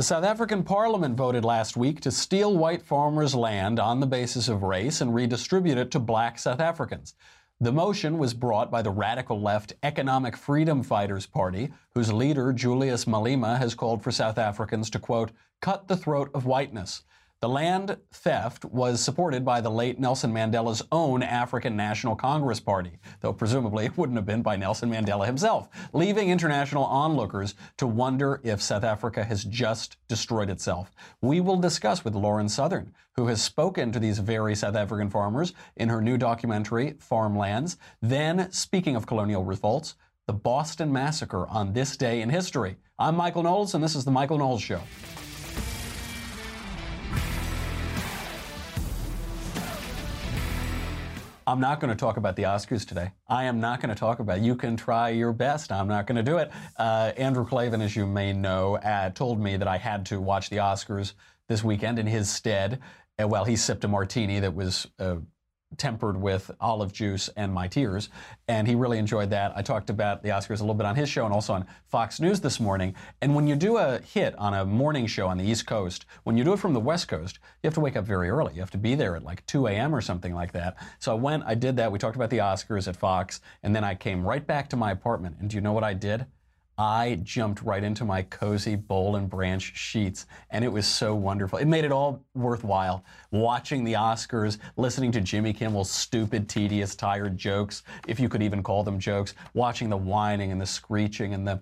The South African parliament voted last week to steal white farmers' land on the basis of race and redistribute it to black South Africans. The motion was brought by the radical left Economic Freedom Fighters Party, whose leader, Julius Malema, has called for South Africans to, quote, cut the throat of whiteness. The land theft was supported by the late Nelson Mandela's own African National Congress Party, though presumably it wouldn't have been by Nelson Mandela himself, leaving international onlookers to wonder if South Africa has just destroyed itself. We will discuss with Lauren Southern, who has spoken to these very South African farmers in her new documentary, Farmlands. Then, speaking of colonial revolts, the Boston Massacre on this day in history. I'm Michael Knowles, and this is The Michael Knowles Show. I'm not going to talk about the Oscars today. I am not going to talk about it. You can try your best. I'm not going to do it. Uh, Andrew Klavan, as you may know, uh, told me that I had to watch the Oscars this weekend in his stead. Uh, well, he sipped a martini that was uh, tempered with olive juice and my tears. And he really enjoyed that. I talked about the Oscars a little bit on his show and also on Fox News this morning. And when you do a hit on a morning show on the East Coast, when you do it from the West Coast, you have to wake up very early. You have to be there at like 2 a.m. or something like that. So I went, I did that. We talked about the Oscars at Fox. And then I came right back to my apartment. And do you know what I did? I jumped right into my cozy Boll and Branch sheets, and it was so wonderful. It made it all worthwhile. Watching the Oscars, listening to Jimmy Kimmel's stupid, tedious, tired jokes, if you could even call them jokes, watching the whining and the screeching and the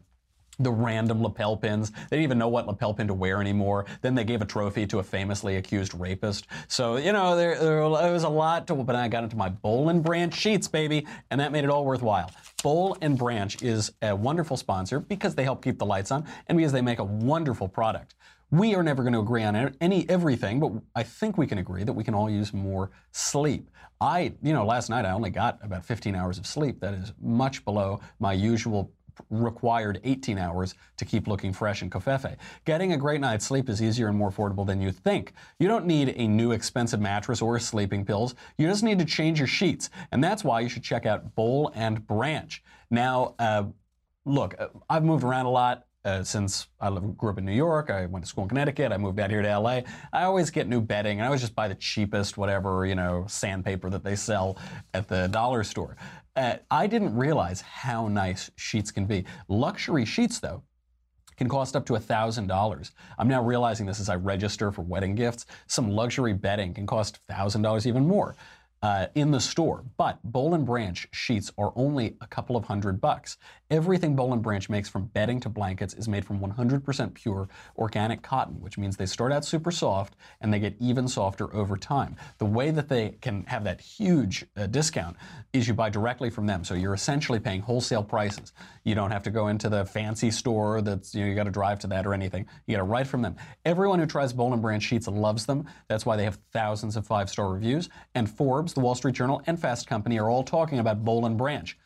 the random lapel pins. They didn't even know what lapel pin to wear anymore. Then they gave a trophy to a famously accused rapist. So, you know, there, there was a lot to, but I got into my Boll and Branch sheets, baby, and that made it all worthwhile. Boll and Branch is a wonderful sponsor because they help keep the lights on and because they make a wonderful product. We are never going to agree on any everything, but I think we can agree that we can all use more sleep. I, you know, last night I only got about 15 hours of sleep. That is much below my usual required 18 hours to keep looking fresh and covfefe. Getting a great night's sleep is easier and more affordable than you think. You don't need a new expensive mattress or sleeping pills. You just need to change your sheets. And that's why you should check out Boll and Branch. Now, uh, look, uh, I've moved around a lot. Uh, since I live, grew up in New York, I went to school in Connecticut, I moved out here to LA. I always get new bedding, and I always just buy the cheapest, whatever, you know, sandpaper that they sell at the dollar store. Uh, I didn't realize how nice sheets can be. Luxury sheets, though, can cost up to $1,000. I'm now realizing this as I register for wedding gifts. Some luxury bedding can cost $1,000 even more uh, in the store. But Boll and Branch sheets are only a couple of hundred bucks. Everything Boll and Branch makes from bedding to blankets is made from 100% pure organic cotton, which means they start out super soft and they get even softer over time. The way that they can have that huge uh, discount is you buy directly from them. So you're essentially paying wholesale prices. You don't have to go into the fancy store that's, you know, you got to drive to that or anything. You get it right from them. Everyone who tries Boll and Branch sheets loves them. That's why they have thousands of five star reviews. And Forbes, the Wall Street Journal, and Fast Company are all talking about Boll and Branch.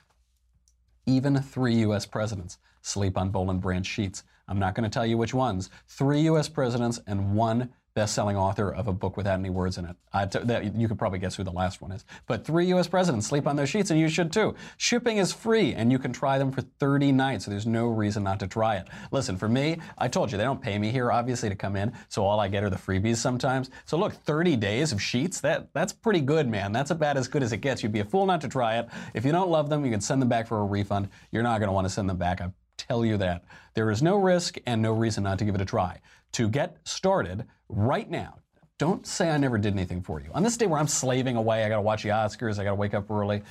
Even three U.S. presidents sleep on Boll and Branch sheets. I'm not going to tell you which ones. Three U.S. presidents and one best-selling author of a book without any words in it. that, you could probably guess who the last one is. But three U.S. presidents sleep on those sheets, and you should too. Shipping is free, and you can try them for 30 nights, so there's no reason not to try it. Listen, for me, I told you, they don't pay me here, obviously, to come in, so all I get are the freebies sometimes. So look, 30 days of sheets, that, that's pretty good, man. That's about as good as it gets. You'd be a fool not to try it. If you don't love them, you can send them back for a refund. You're not going to want to send them back. I tell you that. There is no risk and no reason not to give it a try. To get started right now, don't say I never did anything for you. On this day where I'm slaving away, I got to watch the Oscars, I got to wake up early.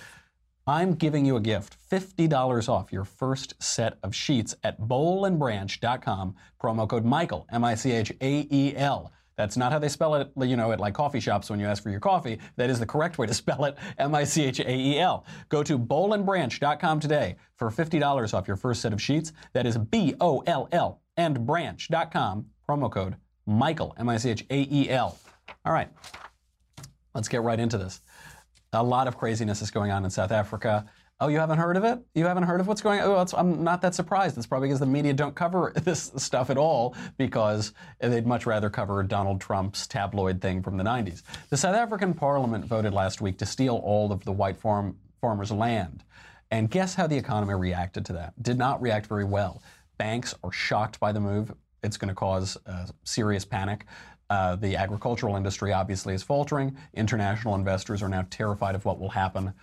I'm giving you a gift $50 off your first set of sheets at bollandbranch.com. Promo code Michael, M I C H A E L. That's not how they spell it, you know, at like coffee shops when you ask for your coffee. That is the correct way to spell it, M-I-C-H-A-E-L. Go to bollandbranch.com today for $50 off your first set of sheets. That is B-O-L-L and branch.com, promo code Michael, M-I-C-H-A-E-L. All right, let's get right into this. A lot of craziness is going on in South Africa. Oh, you haven't heard of it? You haven't heard of what's going on? Oh, I'm not that surprised. It's probably because the media don't cover this stuff at all because they'd much rather cover Donald Trump's tabloid thing from the 90s. The South African parliament voted last week to steal all of the white farm, farmers' land. And guess how the economy reacted to that? Did not react very well. Banks are shocked by the move. it's going to cause uh, serious panic. Uh, the agricultural industry obviously is faltering. International investors are now terrified of what will happen.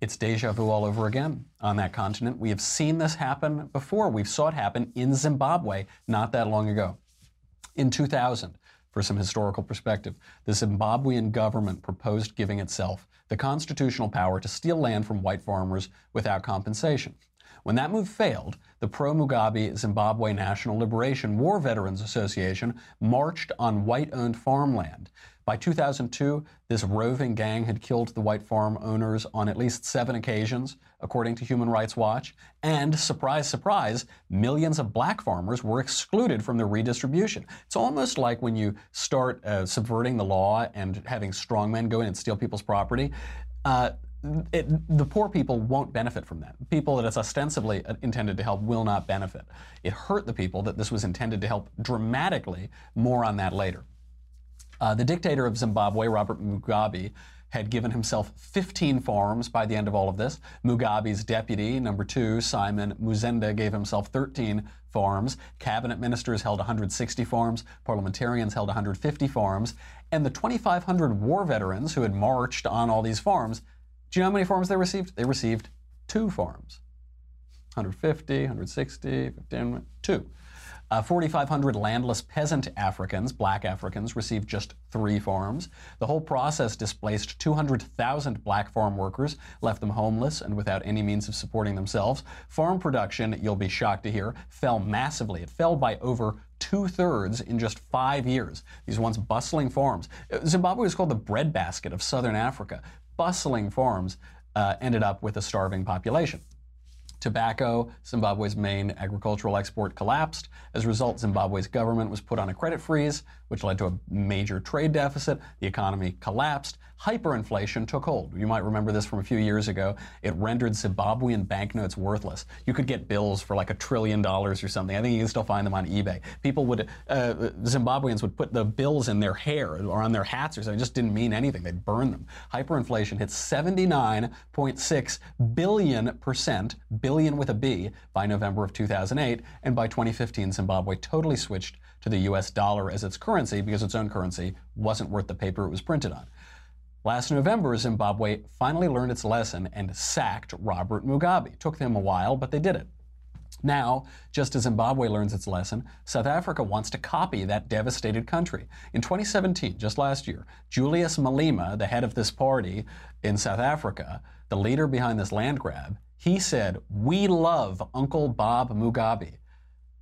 It's deja vu all over again on that continent. We have seen this happen before. We've saw it happen in Zimbabwe not that long ago. In 2000, for some historical perspective, the Zimbabwean government proposed giving itself the constitutional power to steal land from white farmers without compensation. When that move failed, the pro Mugabe Zimbabwe National Liberation War Veterans Association marched on white owned farmland. By 2002, this roving gang had killed the white farm owners on at least seven occasions, according to Human Rights Watch. And surprise, surprise, millions of black farmers were excluded from the redistribution. It's almost like when you start uh, subverting the law and having strongmen go in and steal people's property. Uh, it, the poor people won't benefit from that. People that it's ostensibly intended to help will not benefit. It hurt the people that this was intended to help dramatically. More on that later. Uh, the dictator of Zimbabwe, Robert Mugabe, had given himself 15 farms by the end of all of this. Mugabe's deputy, number two, Simon Muzenda, gave himself 13 farms. Cabinet ministers held 160 farms. Parliamentarians held 150 farms. And the 2,500 war veterans who had marched on all these farms do you know how many farms they received? They received two farms 150, 160, 15, two. Uh, 4,500 landless peasant Africans, black Africans, received just three farms. The whole process displaced 200,000 black farm workers, left them homeless and without any means of supporting themselves. Farm production, you'll be shocked to hear, fell massively. It fell by over two thirds in just five years. These once bustling farms. Zimbabwe was called the breadbasket of southern Africa bustling farms uh, ended up with a starving population. Tobacco, Zimbabwe's main agricultural export, collapsed. As a result, Zimbabwe's government was put on a credit freeze, which led to a major trade deficit. The economy collapsed hyperinflation took hold. You might remember this from a few years ago. It rendered Zimbabwean banknotes worthless. You could get bills for like a trillion dollars or something. I think you can still find them on eBay. People would, uh, Zimbabweans would put the bills in their hair or on their hats or something. It just didn't mean anything. They'd burn them. Hyperinflation hit 79.6 billion percent, billion with a B, by November of 2008. And by 2015, Zimbabwe totally switched to the US dollar as its currency because its own currency wasn't worth the paper it was printed on. Last November, Zimbabwe finally learned its lesson and sacked Robert Mugabe. It took them a while, but they did it. Now, just as Zimbabwe learns its lesson, South Africa wants to copy that devastated country. In 2017, just last year, Julius Malema, the head of this party in South Africa, the leader behind this land grab, he said, We love Uncle Bob Mugabe.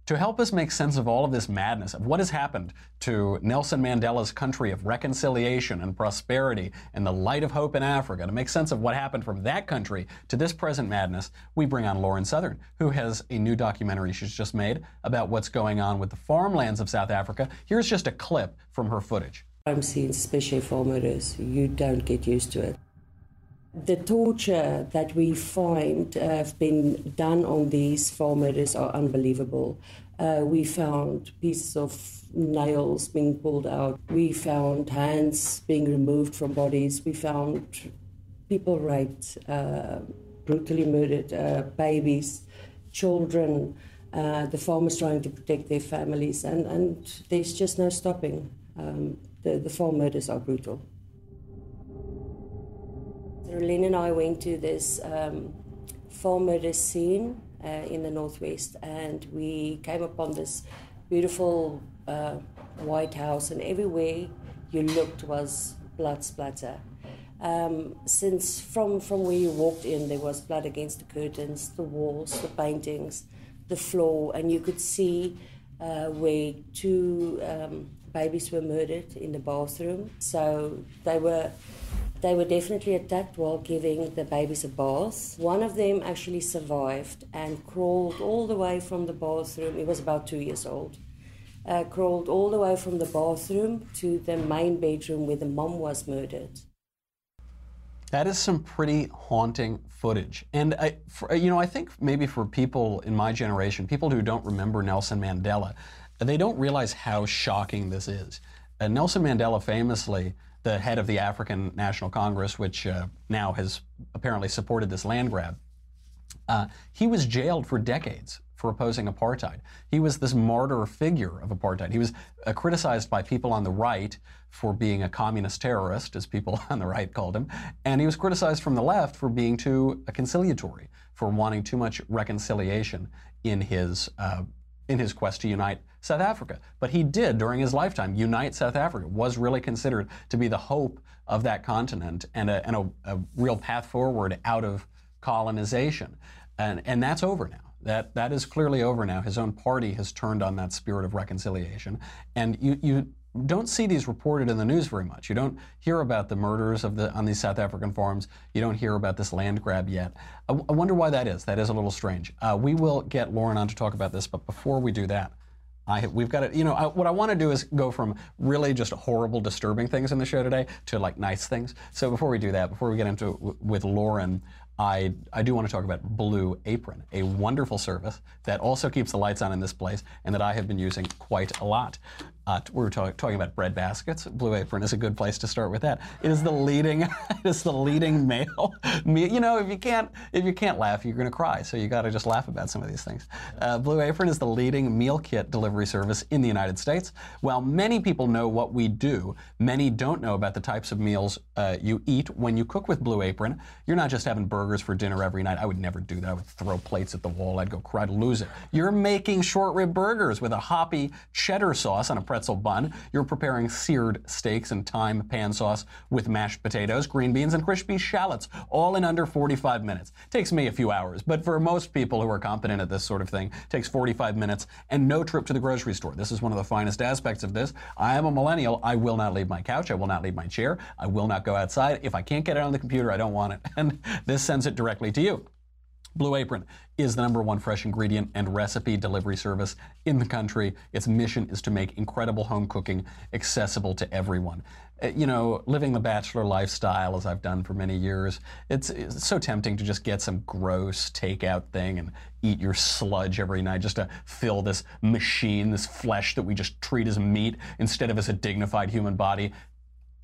To help us make sense of all of this madness, of what has happened to Nelson Mandela's country of reconciliation and prosperity and the light of hope in Africa, to make sense of what happened from that country to this present madness, we bring on Lauren Southern, who has a new documentary she's just made about what's going on with the farmlands of South Africa. Here's just a clip from her footage. I'm seeing especially farmers, you don't get used to it. The torture that we find uh, have been done on these farmers are unbelievable. Uh, we found pieces of nails being pulled out. We found hands being removed from bodies. We found people raped, uh, brutally murdered, uh, babies, children. Uh, the farmers trying to protect their families, and, and there's just no stopping. Um, the, the farm murders are brutal. Lynn and I went to this um, farm murder scene uh, in the northwest, and we came upon this beautiful uh, white house, and everywhere you looked was blood splatter. Um, since from from where you walked in, there was blood against the curtains, the walls, the paintings, the floor, and you could see uh, where two um, babies were murdered in the bathroom. So they were they were definitely attacked while giving the babies a bath. One of them actually survived and crawled all the way from the bathroom. He was about two years old. Uh, crawled all the way from the bathroom to the main bedroom where the mom was murdered. That is some pretty haunting footage. And I, for, you know, I think maybe for people in my generation, people who don't remember Nelson Mandela, they don't realize how shocking this is. Uh, Nelson Mandela famously the head of the African National Congress, which uh, now has apparently supported this land grab, uh, he was jailed for decades for opposing apartheid. He was this martyr figure of apartheid. He was uh, criticized by people on the right for being a communist terrorist, as people on the right called him, and he was criticized from the left for being too uh, conciliatory, for wanting too much reconciliation in his uh, in his quest to unite South Africa. But he did, during his lifetime, unite South Africa, was really considered to be the hope of that continent and a, and a, a real path forward out of colonization. And, and that's over now. That, that is clearly over now. His own party has turned on that spirit of reconciliation. And you, you don't see these reported in the news very much. You don't hear about the murders of the, on these South African farms. You don't hear about this land grab yet. I, I wonder why that is. That is a little strange. Uh, we will get Lauren on to talk about this, but before we do that, I, we've got to, you know, I, what I want to do is go from really just horrible, disturbing things in the show today to like nice things. So before we do that, before we get into with Lauren, I, I do want to talk about Blue Apron, a wonderful service that also keeps the lights on in this place and that I have been using quite a lot. Uh, we were talk, talking about bread baskets. Blue Apron is a good place to start with that. It is the leading, it is the leading male meal. You know, if you can't, if you can't laugh, you're going to cry. So you got to just laugh about some of these things. Uh, Blue Apron is the leading meal kit delivery service in the United States. While many people know what we do, many don't know about the types of meals uh, you eat when you cook with Blue Apron. You're not just having burgers for dinner every night. I would never do that. I would throw plates at the wall. I'd go cry to lose it. You're making short rib burgers with a hoppy cheddar sauce on a pretzel bun. You're preparing seared steaks and thyme pan sauce with mashed potatoes, green beans, and crispy shallots, all in under 45 minutes. Takes me a few hours, but for most people who are competent at this sort of thing, takes 45 minutes and no trip to the grocery store. This is one of the finest aspects of this. I am a millennial. I will not leave my couch. I will not leave my chair. I will not go outside. If I can't get it on the computer, I don't want it. And this sends it directly to you. Blue Apron is the number one fresh ingredient and recipe delivery service in the country. Its mission is to make incredible home cooking accessible to everyone. Uh, you know, living the bachelor lifestyle as I've done for many years, it's, it's, so tempting to just get some gross takeout thing and eat your sludge every night just to fill this machine, this flesh that we just treat as meat instead of as a dignified human body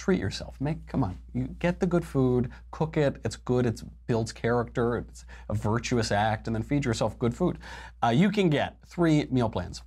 treat yourself. Make come on, you get the good food, cook it. It's good. It builds character. It's a virtuous act, and then feed yourself good food. Uh, you can get three meal plans.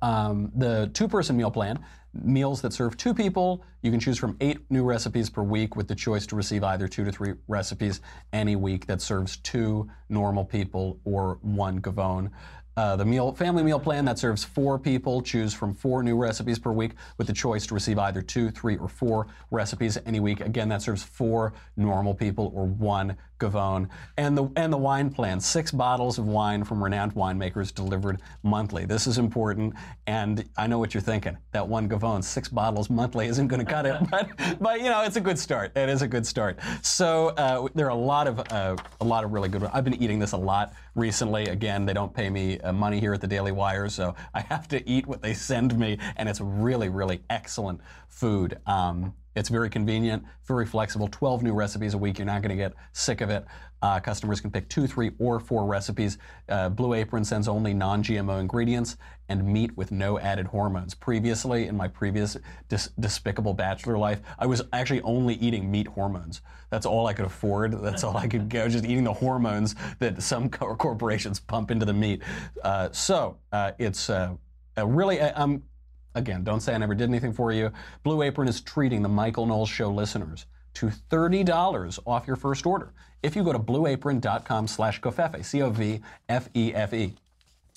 Um, the two-person meal plan, meals that serve two people. You can choose from eight new recipes per week, with the choice to receive either two to three recipes any week that serves two normal people or one Gavone. Uh, the meal family meal plan that serves four people. Choose from four new recipes per week with the choice to receive either two, three, or four recipes any week. Again, that serves four normal people or one Gavone. And the and the wine plan, six bottles of wine from renowned winemakers delivered monthly. This is important, and I know what you're thinking. That one Gavone, six bottles monthly, isn't going to cut it, but but you know it's a good start. It is a good start. So uh, there are a lot of uh, a lot of really good. ones. I've been eating this a lot recently. Again, they don't pay me uh, money here at the Daily Wire, so I have to eat what they send me, and it's really, really excellent food. Um, it's very convenient, very flexible. 12 new recipes a week. You're not going to get sick of it. Uh, customers can pick two, three, or four recipes. Uh, Blue Apron sends only non GMO ingredients and meat with no added hormones. Previously, in my previous dis- despicable bachelor life, I was actually only eating meat hormones. That's all I could afford. That's all I could go, just eating the hormones that some co- corporations pump into the meat. Uh, so uh, it's uh, really, I, I'm Again, don't say I never did anything for you. Blue Apron is treating the Michael Knowles Show listeners to $30 off your first order if you go to blueapron.com slash covfefe, C-O-V-F-E-F-E.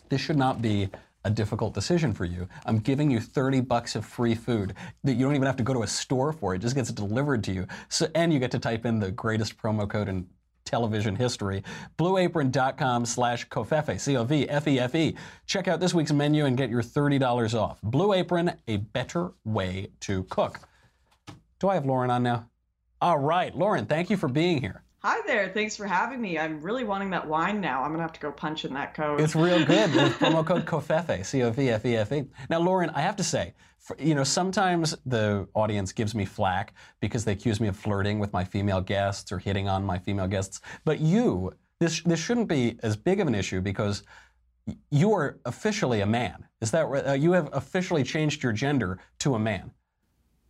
This should not be a difficult decision for you. I'm giving you 30 bucks of free food that you don't even have to go to a store for. It just gets delivered to you. So, and you get to type in the greatest promo code in television history. BlueApron.com slash Covfefe, C-O-V-F-E-F-E. Check out this week's menu and get your $30 off. Blue Apron, a better way to cook. Do I have Lauren on now? All right, Lauren, thank you for being here. Hi there. Thanks for having me. I'm really wanting that wine now. I'm going to have to go punch in that code. It's real good. promo code COVFEFE, C-O-V-F-E-F-E. Now, Lauren, I have to say, you know, sometimes the audience gives me flack because they accuse me of flirting with my female guests or hitting on my female guests. But you, this, this shouldn't be as big of an issue because you are officially a man. Is that? Uh, you have officially changed your gender to a man.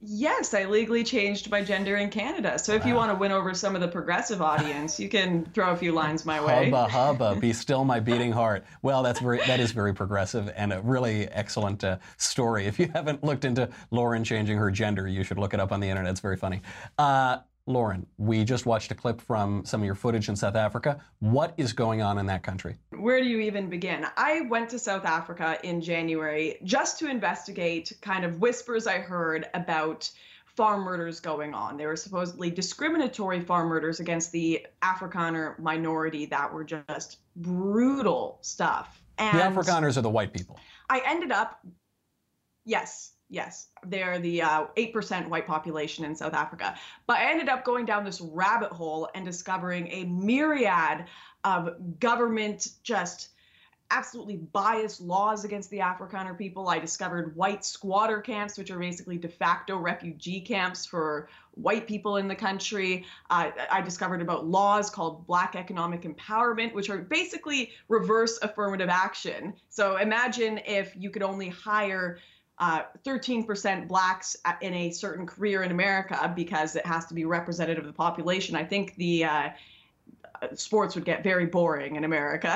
Yes, I legally changed my gender in Canada. So if wow. you want to win over some of the progressive audience, you can throw a few lines my way. Hubba hubba, be still my beating heart. Well, that's very that is very progressive and a really excellent uh, story. If you haven't looked into Lauren changing her gender, you should look it up on the internet. It's very funny. Uh, Lauren, we just watched a clip from some of your footage in South Africa. What is going on in that country? Where do you even begin? I went to South Africa in January just to investigate kind of whispers I heard about farm murders going on. There were supposedly discriminatory farm murders against the Afrikaner minority that were just brutal stuff. And the Afrikaners are the white people. I ended up, yes, Yes, they're the uh, 8% white population in South Africa. But I ended up going down this rabbit hole and discovering a myriad of government just absolutely biased laws against the Afrikaner people. I discovered white squatter camps, which are basically de facto refugee camps for white people in the country. Uh, I discovered about laws called Black Economic Empowerment, which are basically reverse affirmative action. So imagine if you could only hire uh, 13% blacks in a certain career in America because it has to be representative of the population. I think the uh, sports would get very boring in America.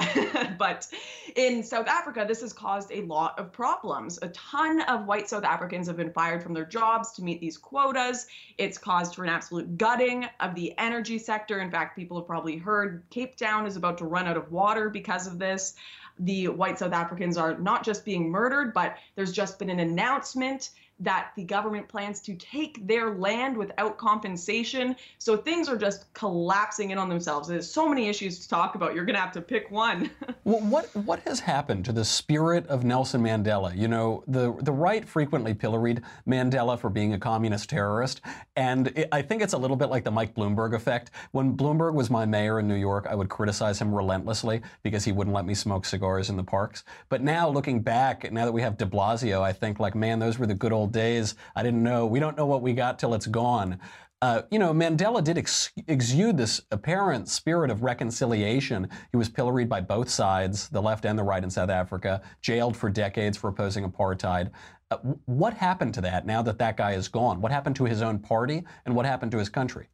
but in South Africa, this has caused a lot of problems. A ton of white South Africans have been fired from their jobs to meet these quotas. It's caused for an absolute gutting of the energy sector. In fact, people have probably heard Cape Town is about to run out of water because of this the white South Africans are not just being murdered, but there's just been an announcement that the government plans to take their land without compensation. So things are just collapsing in on themselves. There's so many issues to talk about. You're going to have to pick one. well, what what has happened to the spirit of Nelson Mandela? You know, the the right frequently pilloried Mandela for being a communist terrorist, and it, I think it's a little bit like the Mike Bloomberg effect. When Bloomberg was my mayor in New York, I would criticize him relentlessly because he wouldn't let me smoke cigars in the parks. But now, looking back, now that we have De Blasio, I think like, man, those were the good old days. I didn't know. We don't know what we got till it's gone. Uh, you know, Mandela did ex- exude this apparent spirit of reconciliation. He was pilloried by both sides, the left and the right in South Africa, jailed for decades for opposing apartheid. Uh, what happened to that now that that guy is gone? What happened to his own party and what happened to his country?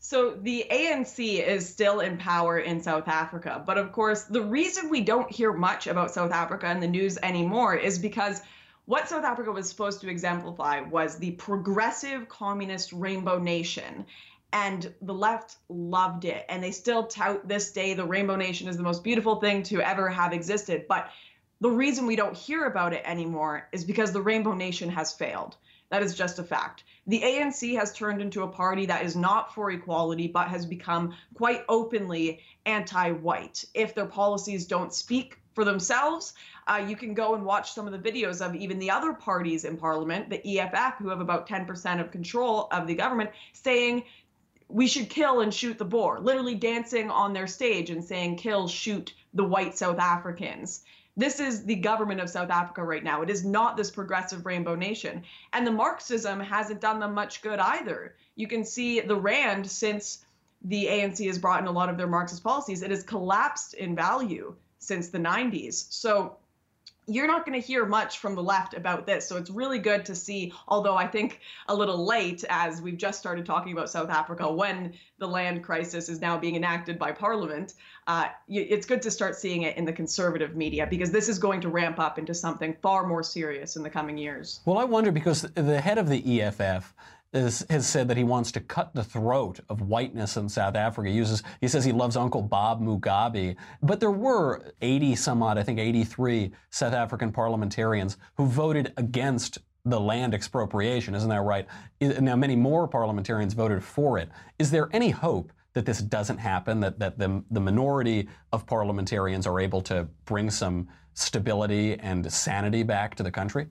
So the ANC is still in power in South Africa. But of course, the reason we don't hear much about South Africa in the news anymore is because what South Africa was supposed to exemplify was the progressive communist rainbow nation. And the left loved it. And they still tout this day the rainbow nation is the most beautiful thing to ever have existed. But the reason we don't hear about it anymore is because the rainbow nation has failed. That is just a fact. The ANC has turned into a party that is not for equality, but has become quite openly anti white. If their policies don't speak for themselves. Uh, you can go and watch some of the videos of even the other parties in parliament, the EFF, who have about 10% of control of the government, saying we should kill and shoot the Boer, literally dancing on their stage and saying, kill, shoot the white South Africans. This is the government of South Africa right now. It is not this progressive rainbow nation. And the Marxism hasn't done them much good either. You can see the RAND since the ANC has brought in a lot of their Marxist policies, it has collapsed in value since the 90s. So you're not going to hear much from the left about this. So it's really good to see, although I think a little late as we've just started talking about South Africa when the land crisis is now being enacted by parliament. Uh, it's good to start seeing it in the conservative media because this is going to ramp up into something far more serious in the coming years. Well, I wonder because the head of the EFF is, has said that he wants to cut the throat of whiteness in South Africa. He uses, he says he loves Uncle Bob Mugabe. But there were 80 some odd, I think 83 South African parliamentarians who voted against the land expropriation. Isn't that right? Now, many more parliamentarians voted for it. Is there any hope that this doesn't happen, that, that the, the minority of parliamentarians are able to bring some stability and sanity back to the country?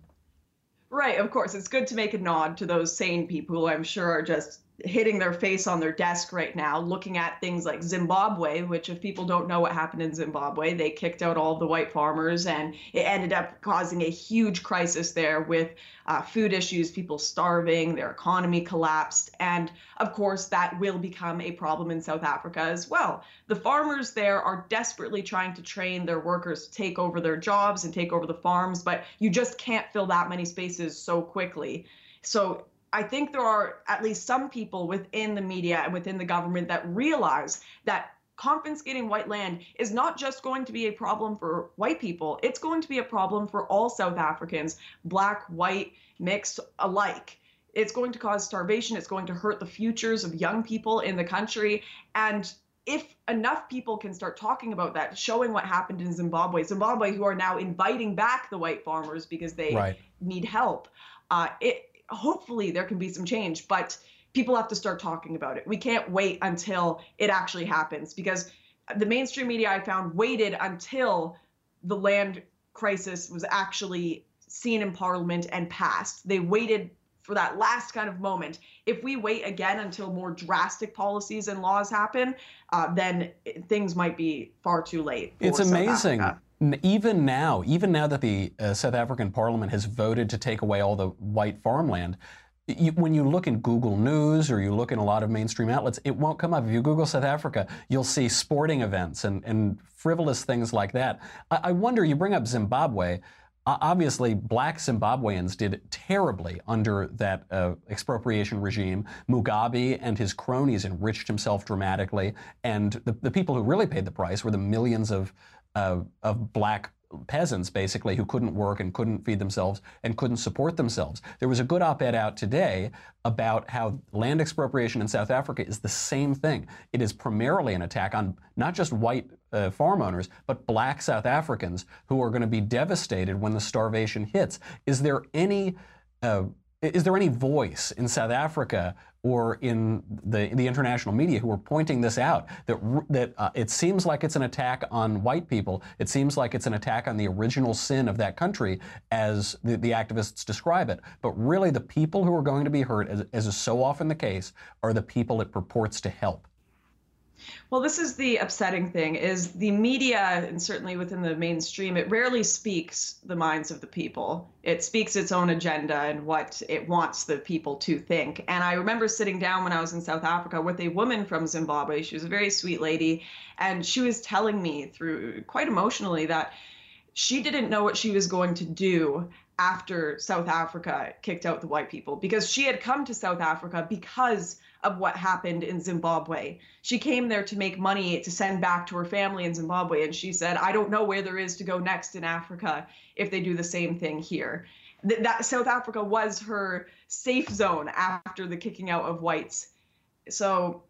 Right, of course. It's good to make a nod to those sane people who I'm sure are just hitting their face on their desk right now, looking at things like Zimbabwe, which, if people don't know what happened in Zimbabwe, they kicked out all the white farmers and it ended up causing a huge crisis there with uh, food issues, people starving, their economy collapsed. And of course, that will become a problem in South Africa as well. The farmers there are desperately trying to train their workers to take over their jobs and take over the farms, but you just can't fill that many spaces so quickly So I think there are at least some people within the media and within the government that realize that confiscating white land is not just going to be a problem for white people, it's going to be a problem for all South Africans, black, white, mixed alike. It's going to cause starvation, it's going to hurt the futures of young people in the country. And if enough people can start talking about that, showing what happened in Zimbabwe, Zimbabwe, who are now inviting back the white farmers because they right. need help, uh, it hopefully there can be some change. But people have to start talking about it. We can't wait until it actually happens because the mainstream media I found waited until the land crisis was actually seen in parliament and passed. They waited for that last kind of moment. If we wait again until more drastic policies and laws happen, uh, then things might be far too late. It's amazing. Even now, even now that the uh, South African Parliament has voted to take away all the white farmland, you, when you look in Google News or you look in a lot of mainstream outlets, it won't come up. If you Google South Africa, you'll see sporting events and, and frivolous things like that. I, I wonder, you bring up Zimbabwe. Obviously, black Zimbabweans did terribly under that uh, expropriation regime. Mugabe and his cronies enriched himself dramatically, and the, the people who really paid the price were the millions of, uh, of black peasants basically who couldn't work and couldn't feed themselves and couldn't support themselves. There was a good op ed out today about how land expropriation in South Africa is the same thing. It is primarily an attack on not just white uh, farm owners, but black South Africans who are going to be devastated when the starvation hits. Is there any uh, is there any voice in South Africa or in the, the international media who are pointing this out that, that uh, it seems like it's an attack on white people. It seems like it's an attack on the original sin of that country as the, the activists describe it. But really, the people who are going to be hurt, as, as is so often the case, are the people it purports to help. Well, this is the upsetting thing is the media and certainly within the mainstream it rarely speaks the minds of the people. It speaks its own agenda and what it wants the people to think. And I remember sitting down when I was in South Africa with a woman from Zimbabwe. She was a very sweet lady and she was telling me through quite emotionally that she didn't know what she was going to do after South Africa kicked out the white people because she had come to South Africa because of what happened in Zimbabwe. She came there to make money to send back to her family in Zimbabwe. And she said, I don't know where there is to go next in Africa if they do the same thing here. That, that South Africa was her safe zone after the kicking out of whites. So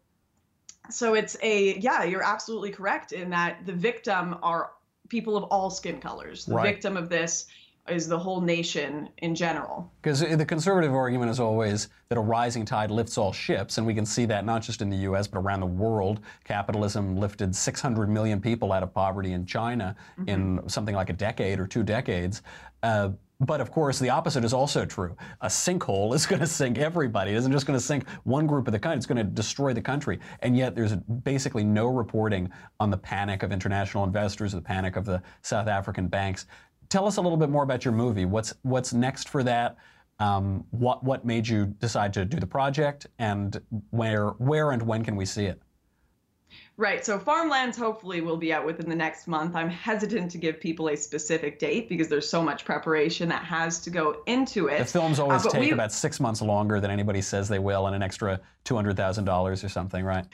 so it's a yeah, you're absolutely correct in that the victim are people of all skin colors. The right. victim of this is the whole nation in general. Because the conservative argument is always that a rising tide lifts all ships, and we can see that not just in the U.S. but around the world. Capitalism lifted 600 million people out of poverty in China mm-hmm. in something like a decade or two decades. Uh, but of course, the opposite is also true. A sinkhole is going to sink everybody. It isn't just going to sink one group of the country, it's going to destroy the country. And yet, there's basically no reporting on the panic of international investors, the panic of the South African banks tell us a little bit more about your movie. What's what's next for that? Um, what what made you decide to do the project, and where where and when can we see it? Right. So Farmlands hopefully will be out within the next month. I'm hesitant to give people a specific date because there's so much preparation that has to go into it. The films always uh, take we, about six months longer than anybody says they will, and an extra two hundred thousand dollars or something, right?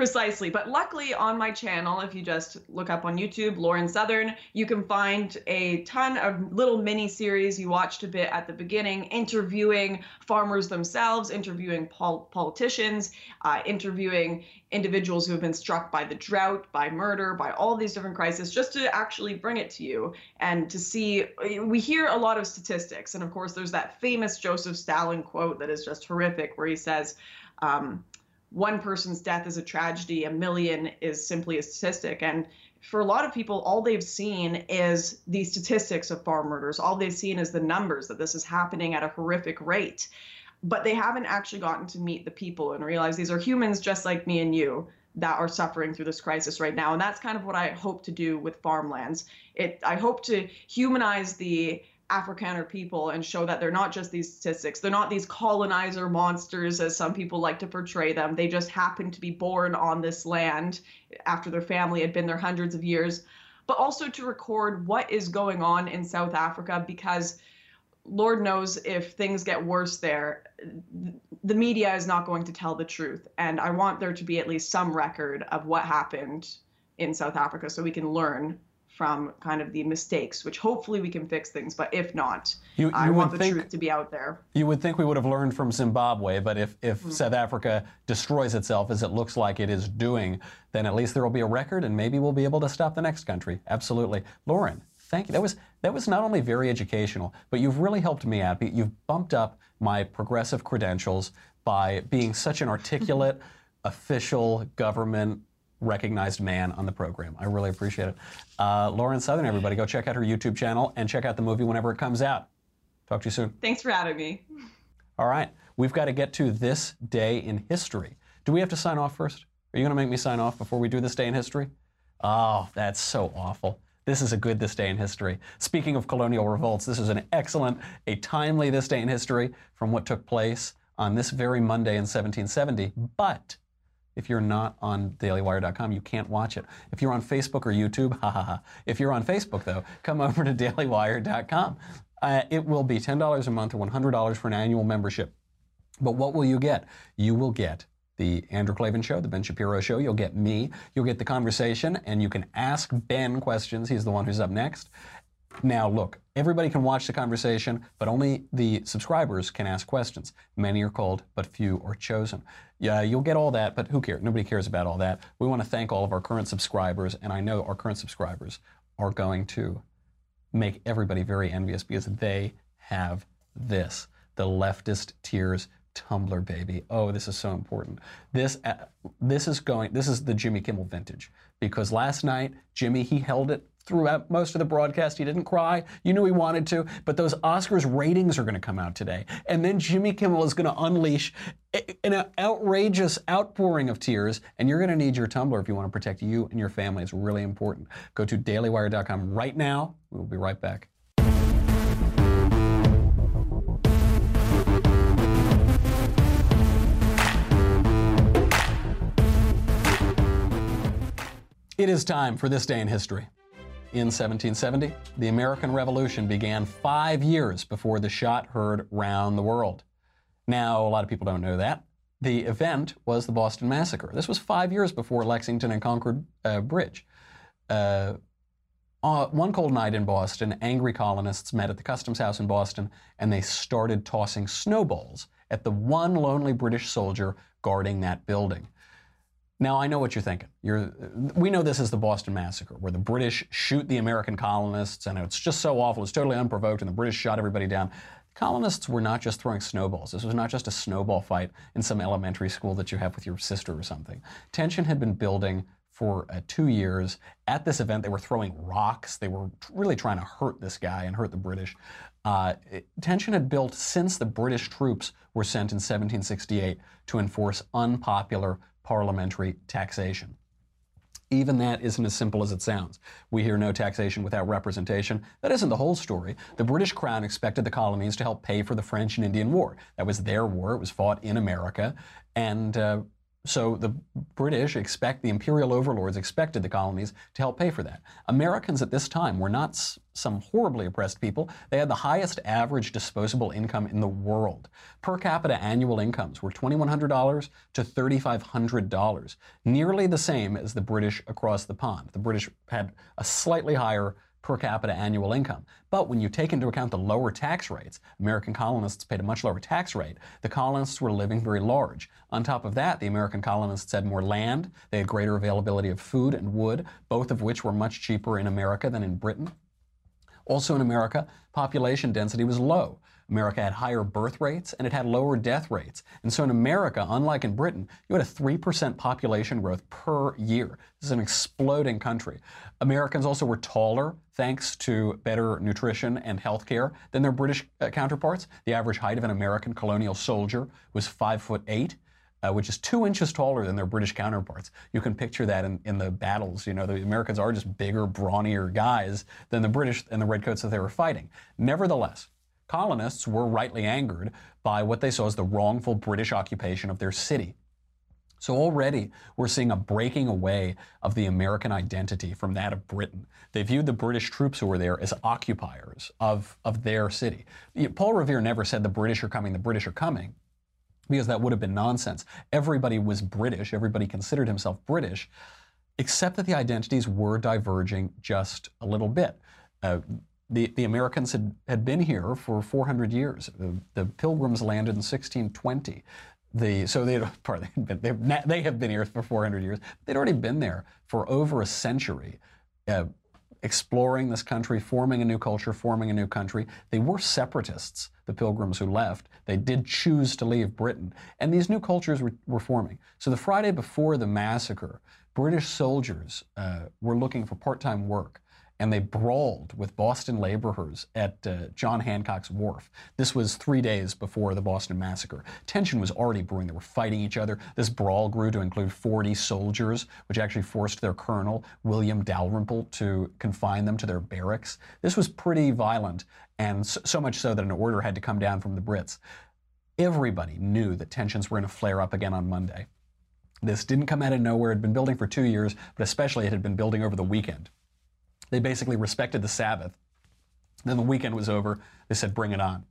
Precisely. But luckily, on my channel, if you just look up on YouTube, Lauren Southern, you can find a ton of little mini series. You watched a bit at the beginning, interviewing farmers themselves, interviewing pol- politicians, uh, interviewing individuals who have been struck by the drought, by murder, by all these different crises, just to actually bring it to you and to see. We hear a lot of statistics. And of course, there's that famous Joseph Stalin quote that is just horrific, where he says, um, one person's death is a tragedy, a million is simply a statistic. And for a lot of people, all they've seen is the statistics of farm murders. All they've seen is the numbers that this is happening at a horrific rate. But they haven't actually gotten to meet the people and realize these are humans just like me and you that are suffering through this crisis right now. And that's kind of what I hope to do with farmlands. It I hope to humanize the Afrikaner people and show that they're not just these statistics. They're not these colonizer monsters as some people like to portray them. They just happen to be born on this land after their family had been there hundreds of years. But also to record what is going on in South Africa because Lord knows if things get worse there, the media is not going to tell the truth. And I want there to be at least some record of what happened in South Africa so we can learn from kind of the mistakes, which hopefully we can fix things. But if not, you, you I want the think, truth to be out there. You would think we would have learned from Zimbabwe, but if, if mm. South Africa destroys itself as it looks like it is doing, then at least there will be a record and maybe we'll be able to stop the next country. Absolutely. Lauren, thank you. That was, that was not only very educational, but you've really helped me out. You've bumped up my progressive credentials by being such an articulate, official government recognized man on the program. I really appreciate it. Uh, Lauren Southern, everybody, go check out her YouTube channel and check out the movie whenever it comes out. Talk to you soon. Thanks for having me. All right. We've got to get to this day in history. Do we have to sign off first? Are you going to make me sign off before we do this day in history? Oh, that's so awful. This is a good this day in history. Speaking of colonial revolts, this is an excellent, a timely this day in history from what took place on this very Monday in 1770. But if you're not on dailywire.com, you can't watch it. If you're on Facebook or YouTube, ha ha ha. If you're on Facebook, though, come over to dailywire.com. Uh, it will be $10 a month or $100 for an annual membership. But what will you get? You will get the Andrew Klavan Show, the Ben Shapiro Show. You'll get me. You'll get the conversation, and you can ask Ben questions. He's the one who's up next. Now, look, everybody can watch the conversation, but only the subscribers can ask questions. Many are called, but few are chosen. Yeah, you'll get all that, but who cares? Nobody cares about all that. We want to thank all of our current subscribers, and I know our current subscribers are going to make everybody very envious because they have this the leftist tears tumbler baby. Oh, this is so important. This uh, this is going. This is the Jimmy Kimmel vintage because last night Jimmy he held it throughout most of the broadcast. He didn't cry. You knew he wanted to, but those Oscars ratings are going to come out today. And then Jimmy Kimmel is going to unleash an outrageous outpouring of tears, and you're going to need your tumbler if you want to protect you and your family. It's really important. Go to dailywire.com right now. We'll be right back. It is time for this day in history. In 1770, the American Revolution began five years before the shot heard round the world. Now, a lot of people don't know that. The event was the Boston Massacre. This was five years before Lexington and Concord uh, Bridge. Uh, uh, one cold night in Boston, angry colonists met at the Customs House in Boston and they started tossing snowballs at the one lonely British soldier guarding that building. Now, I know what you're thinking. You're, we know this is the Boston Massacre, where the British shoot the American colonists, and it's just so awful. It's totally unprovoked, and the British shot everybody down. Colonists were not just throwing snowballs. This was not just a snowball fight in some elementary school that you have with your sister or something. Tension had been building for uh, two years. At this event, they were throwing rocks. They were really trying to hurt this guy and hurt the British. Uh, tension had built since the British troops were sent in 1768 to enforce unpopular parliamentary taxation. Even that isn't as simple as it sounds. We hear no taxation without representation. That isn't the whole story. The British Crown expected the colonies to help pay for the French and Indian War. That was their war. It was fought in America. And uh, so the British expect, the imperial overlords expected the colonies to help pay for that. Americans at this time were not some horribly oppressed people. They had the highest average disposable income in the world. Per capita annual incomes were $2,100 to $3,500, nearly the same as the British across the pond. The British had a slightly higher per capita annual income. But when you take into account the lower tax rates, American colonists paid a much lower tax rate. The colonists were living very large. On top of that, the American colonists had more land, they had greater availability of food and wood, both of which were much cheaper in America than in Britain. Also in America, population density was low. America had higher birth rates and it had lower death rates. And so in America, unlike in Britain, you had a 3% population growth per year. This is an exploding country. Americans also were taller thanks to better nutrition and health care than their British uh, counterparts. The average height of an American colonial soldier was five foot eight. Uh, which is two inches taller than their British counterparts. You can picture that in, in the battles. You know, the Americans are just bigger, brawnier guys than the British and the redcoats that they were fighting. Nevertheless, colonists were rightly angered by what they saw as the wrongful British occupation of their city. So already we're seeing a breaking away of the American identity from that of Britain. They viewed the British troops who were there as occupiers of, of their city. Paul Revere never said the British are coming, the British are coming, because that would have been nonsense. Everybody was British, everybody considered himself British, except that the identities were diverging just a little bit. Uh, the, the Americans had, had been here for 400 years. The, the Pilgrims landed in 1620 the so they pardon, they they have been here for 400 years. They'd already been there for over a century, uh, exploring this country, forming a new culture, forming a new country. They were separatists, the Pilgrims who left. They did choose to leave Britain, and these new cultures were, were forming. So the Friday before the massacre, British soldiers uh, were looking for part-time work and they brawled with Boston laborers at uh, John Hancock's wharf. This was three days before the Boston Massacre. Tension was already brewing. They were fighting each other. This brawl grew to include 40 soldiers, which actually forced their colonel, William Dalrymple, to confine them to their barracks. This was pretty violent, and so, so much so that an order had to come down from the Brits. Everybody knew that tensions were going to flare up again on Monday. This didn't come out of nowhere. It had been building for two years, but especially it had been building over the weekend. They basically respected the Sabbath. Then the weekend was over. They said, bring it on.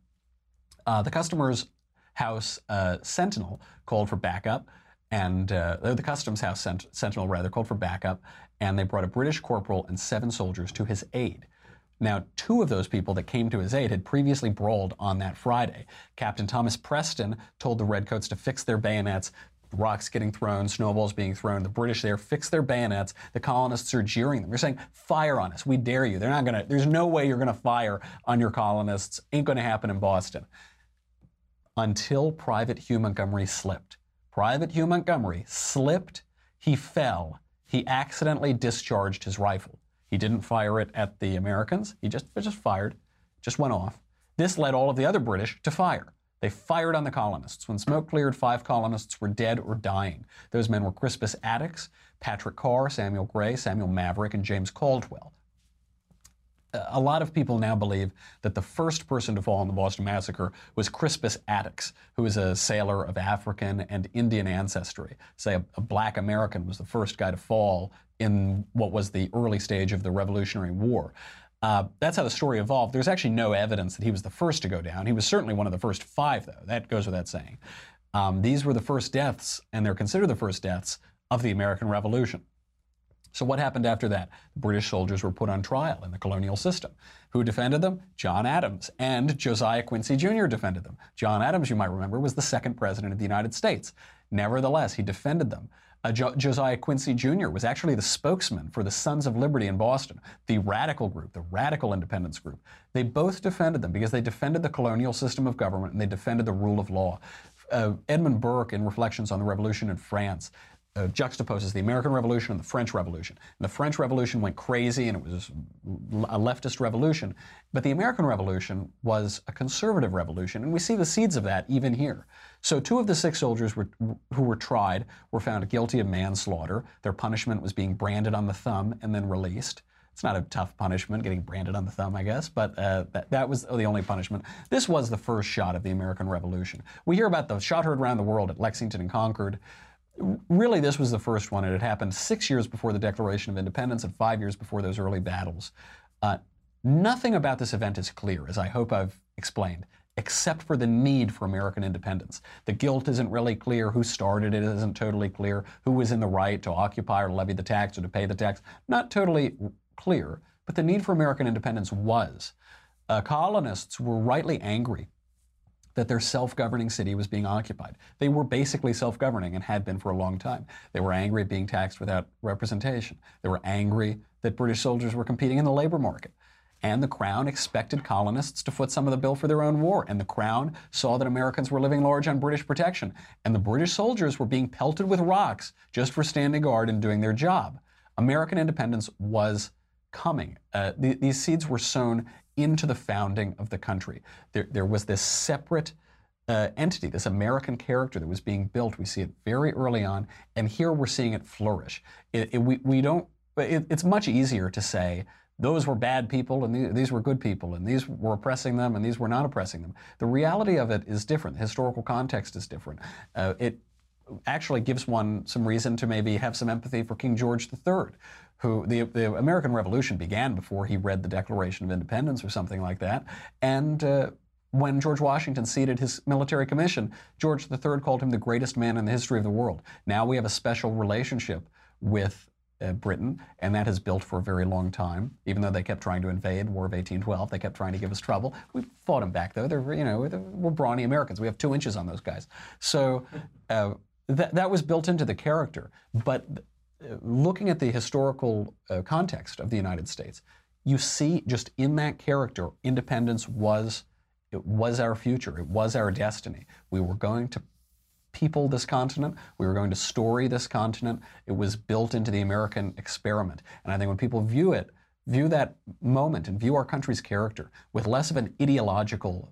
Uh, the customer's house uh, sentinel called for backup, and uh, the customs house sent, sentinel rather called for backup, and they brought a British corporal and seven soldiers to his aid. Now, two of those people that came to his aid had previously brawled on that Friday. Captain Thomas Preston told the Redcoats to fix their bayonets rocks getting thrown, snowballs being thrown. The British there fix their bayonets. The colonists are jeering them. They're saying, "Fire on us! We dare you!" They're not gonna. There's no way you're gonna fire on your colonists. Ain't gonna happen in Boston. Until Private Hugh Montgomery slipped. Private Hugh Montgomery slipped. He fell. He accidentally discharged his rifle. He didn't fire it at the Americans. He just just fired. Just went off. This led all of the other British to fire. They fired on the colonists. When smoke cleared, five colonists were dead or dying. Those men were Crispus Attucks, Patrick Carr, Samuel Gray, Samuel Maverick, and James Caldwell. Uh, a lot of people now believe that the first person to fall in the Boston Massacre was Crispus Attucks, who was a sailor of African and Indian ancestry. Say a, a black American was the first guy to fall in what was the early stage of the Revolutionary War. Uh, that's how the story evolved. There's actually no evidence that he was the first to go down. He was certainly one of the first five, though. That goes without saying. Um, these were the first deaths, and they're considered the first deaths of the American Revolution. So, what happened after that? British soldiers were put on trial in the colonial system. Who defended them? John Adams. And Josiah Quincy Jr. defended them. John Adams, you might remember, was the second president of the United States. Nevertheless, he defended them. Uh, jo- Josiah Quincy Jr. was actually the spokesman for the Sons of Liberty in Boston, the radical group, the radical independence group. They both defended them because they defended the colonial system of government and they defended the rule of law. Uh, Edmund Burke, in Reflections on the Revolution in France, uh, juxtaposes the American Revolution and the French Revolution. And the French Revolution went crazy and it was a leftist revolution, but the American Revolution was a conservative revolution, and we see the seeds of that even here. So, two of the six soldiers were, who were tried were found guilty of manslaughter. Their punishment was being branded on the thumb and then released. It's not a tough punishment, getting branded on the thumb, I guess, but uh, that, that was the only punishment. This was the first shot of the American Revolution. We hear about the shot heard around the world at Lexington and Concord really, this was the first one. It had happened six years before the Declaration of Independence and five years before those early battles. Uh, nothing about this event is clear, as I hope I've explained, except for the need for American independence. The guilt isn't really clear. Who started it isn't totally clear. Who was in the right to occupy or levy the tax or to pay the tax? Not totally clear. But the need for American independence was. Uh, colonists were rightly angry that their self governing city was being occupied. They were basically self governing and had been for a long time. They were angry at being taxed without representation. They were angry that British soldiers were competing in the labor market. And the Crown expected colonists to foot some of the bill for their own war. And the Crown saw that Americans were living large on British protection. And the British soldiers were being pelted with rocks just for standing guard and doing their job. American independence was coming. Uh, th- these seeds were sown into the founding of the country. There, there was this separate uh, entity, this American character that was being built. We see it very early on, and here we're seeing it flourish. It, it, we, we don't. It, it's much easier to say those were bad people and these, these, were good people and these were oppressing them and these were not oppressing them. The reality of it is different. The historical context is different. Uh, it actually gives one some reason to maybe have some empathy for King George III, who the, the American Revolution began before he read the Declaration of Independence or something like that. And uh, when George Washington ceded his military commission, George III called him the greatest man in the history of the world. Now we have a special relationship with uh, Britain, and that has built for a very long time. Even though they kept trying to invade, War of 1812, they kept trying to give us trouble. We fought them back, though. They're you know we're brawny Americans. We have two inches on those guys. So uh, that that was built into the character. But uh, looking at the historical uh, context of the United States, you see just in that character, independence was it was our future. It was our destiny. We were going to people this continent. We were going to story this continent. It was built into the American experiment. And I think when people view it, view that moment and view our country's character with less of an ideological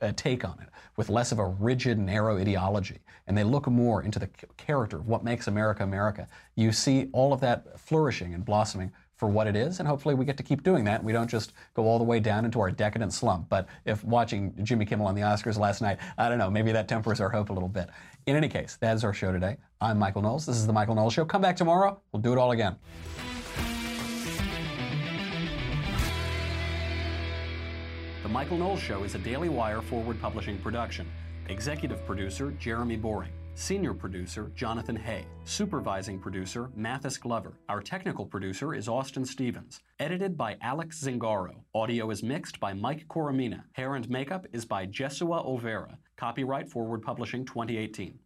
uh, take on it, with less of a rigid, narrow ideology, and they look more into the character of what makes America America, you see all of that flourishing and blossoming for what it is, and hopefully we get to keep doing that. We don't just go all the way down into our decadent slump. But if watching Jimmy Kimmel on the Oscars last night, I don't know, maybe that tempers our hope a little bit. In any case, that is our show today. I'm Michael Knowles. This is the Michael Knowles Show. Come back tomorrow. We'll do it all again. The Michael Knowles Show is a Daily Wire forward publishing production. Executive producer Jeremy Boring. Senior producer, Jonathan Hay. Supervising producer, Mathis Glover. Our technical producer is Austin Stevens. Edited by Alex Zingaro. Audio is mixed by Mike Coromina. Hair and makeup is by Jesua Olvera. Copyright Forward Publishing 2018.